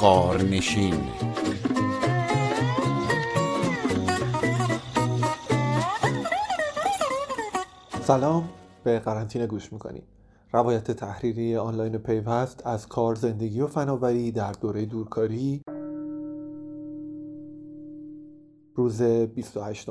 غارنشین سلام به قرنطینه گوش می‌کنید روایت تحریریه آنلاین پیوست از کار زندگی و فناوری در دوره دورکاری. روز 28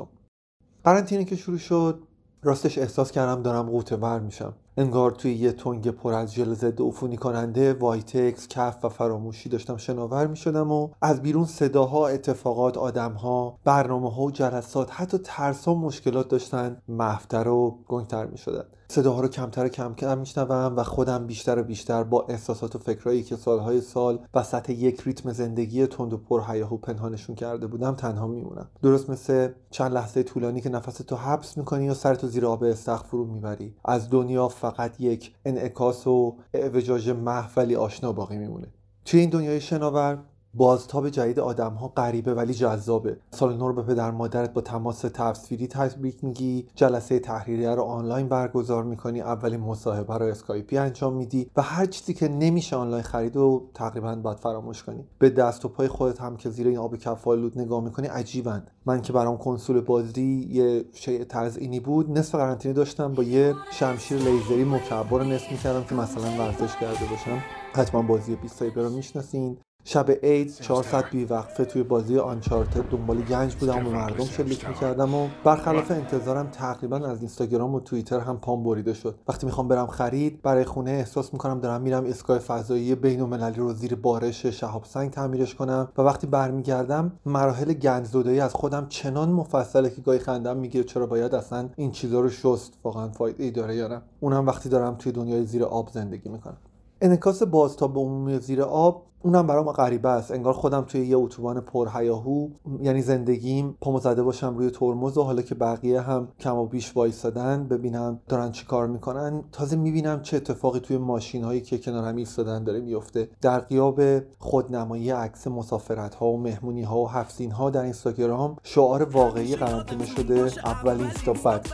قرنطینه که شروع شد راستش احساس کردم دارم غوطه ور میشم. انگار توی یه تنگ پر از ژل ضد عفونی کننده وایتکس کف و فراموشی داشتم شناور می‌شدم و از بیرون صداها اتفاقات آدمها برنامه ها و جلسات حتی ترس و مشکلات داشتن محوتر و گنگتر می‌شدن. صداها رو کمتر و کم کم میشنوم و خودم بیشتر و بیشتر با احساسات و فکرایی که سالهای سال وسط یک ریتم زندگی تند و پر هیاهو پنهانشون کرده بودم تنها میمونم. درست مثل چند لحظه طولانی که نفس تو حبس می‌کنی و سرتو زیر آب استخر فرو می‌بری. از دنیا فقط یک انعکاس و اعوجاج محو آشنا باقی میمونه. توی این دنیای شناور بازتاب جدید آدم ها غریبه ولی جذابه. سال نو رو به پدر مادرت با تماس تصویری تبریک میگی جلسه تحریریه رو آنلاین برگزار می‌کنی اولین مصاحبه رو اسکایپی انجام میدی و هر چیزی که نمیشه آنلاین خرید و تقریبا باید فراموش کنی. به دست و پای خودت هم که زیر این آب کف‌آلود نگاه می‌کنی عجیبند من که برام کنسول بازی یه شیء تزئینی بود نصف قرنطینه داشتم با یه شمشیر لیزری مکعب رو نصف می‌کردم که مثلا ورزش کرده باشم. حتما بازی 20 رو می‌شناسین. شب عید 400 بی وقفه توی بازی آنچارتد دنبال گنج بودم و مردم شلیک می‌کردم و برخلاف انتظارم تقریبا از اینستاگرام و توییتر هم پام بریده شد. وقتی می‌خوام برم خرید برای خونه احساس می‌کنم دارم میرم اسکای فضایی بین المللی رو زیر بارش شهاب سنگ تعمیرش کنم و وقتی برمیگردم مراحل گنج زدایی از خودم چنان مفصله که گاهی خندم می‌گیره چرا باید اصلا این چیزا رو شست. واقعا فایده ای داره یا اونم وقتی دارم توی دنیای زیر آب زندگی می‌کنم. انعکاس بازتاب عمومی زیر آب اونم برام غریبه است. انگار خودم توی یه اتوبان پرهیاهو یعنی زندگیم پامو زده باشم روی ترمز و حالا که بقیه هم کم و بیش وایستادن ببینم دارن چی کار می‌کنن. تازه می‌بینم چه اتفاقی توی ماشین هایی که کنارم ایستادن داره میفته. در قیاب خودنمایی عکس مسافرت ها و مهمونی ها و هفسین ها در اینستاگرام شعار واقعی قرنطینه شده اولین اینستا بعد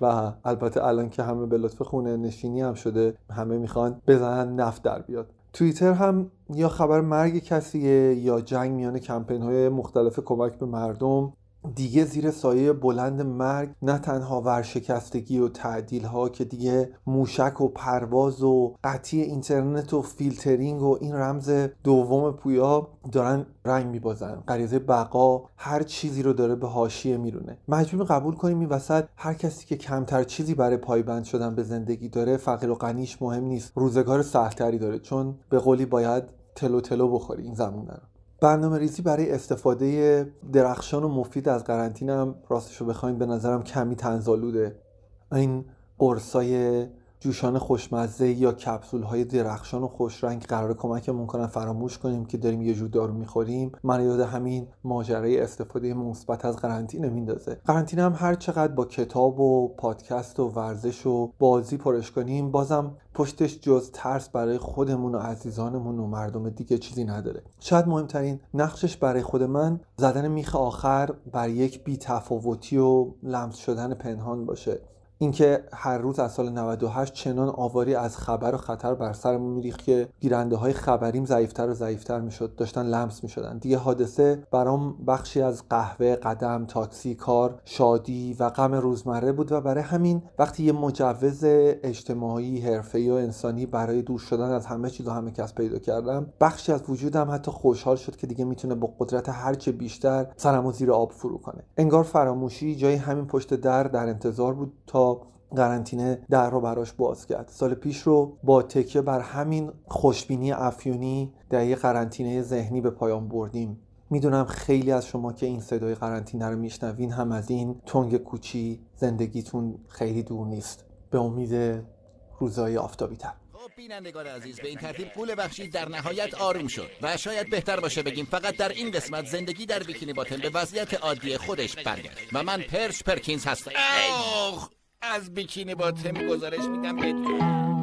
و البته الان که همه به لطف خونه نشینی هم شده همه می‌خوان بزنن نفت در بیاد. توییتر هم یا خبر مرگ کسیه یا جنگ میان کمپین های مختلف کمک به مردم دیگه زیر سایه بلند مرگ نه تنها ورشکستگی و تعدیل ها که دیگه موشک و پرواز و قطعی اینترنت و فیلترینگ و این رمز دوم پویا دارن رنگ میبازن. غریزه بقا هر چیزی رو داره به حاشیه میرونه. مجبوریم قبول کنیم این وسط هر کسی که کمتر چیزی برای پایبند شدن به زندگی داره فقیر و غنیش مهم نیست. روزگار سخت‌تری داره. چون به قولی باید تلو تلو بخوری این زمونه رو. برنامه ریزی برای استفاده درخشان و مفید از قرنطینه هم راستش رو بخوایم به نظرم کمی تنزالوده. این قرصای جوشان خوشمزه یا کپسول های درخشان و خوشرنگ قرار کمکمون کنن فراموش کنیم که داریم یه جور دارو می‌خوریم. من یاد همین ماجرای استفاده مثبت از قرنطینه میندازه. قرنطینه هم هر چقدر با کتاب و پادکست و ورزش و بازی پرش کنیم بازم پشتش جز ترس برای خودمون و عزیزانمون و مردم دیگه چیزی نداره. شاید مهمترین نقشش برای خود من زدن میخ آخر بر یک بیتفاوتی و لمس شدن پنهان باشه. اینکه هر روز از سال 98 چنان آواری از خبر و خطر بر سرمون میریخت که گیرنده های خبریم ضعیفتر و ضعیفتر می‌شد داشتن لمس می‌شدن. دیگه حادثه برام بخشی از قهوه قدم تاکسی کار شادی و غم روزمره بود و برای همین وقتی یه مجوز اجتماعی حرفه‌ای و انسانی برای دور شدن از همه چیز و همه کس پیدا کردم بخشی از وجودم حتی خوشحال شد که دیگه می‌تونه با قدرت هرچه بیشتر سرمو زیر آب فرو کنه. انگار فراموشی جای همین پشت در در انتظار بود تا قرنطینه در رو براش باز کرد. سال پیش رو با تکیه بر همین خوشبینی افیونی در یه قرنطینه ذهنی به پایان بردیم. می‌دونم خیلی از شما که این صدای قرنطینه رو میشنوین هم از این تنگ کوچی زندگیتون خیلی دور نیست. به امید روزای آفتابی تر خب بینندگان عزیز به این ترتیب قول بخشی در نهایت آروم شد و شاید بهتر باشه بگیم فقط در این قسمت زندگی در بیکینی باتن به وضعیت عادی خودش برگشت و من پرش پرکینز هستم. از بیکینی باتن گزارش میدم بدون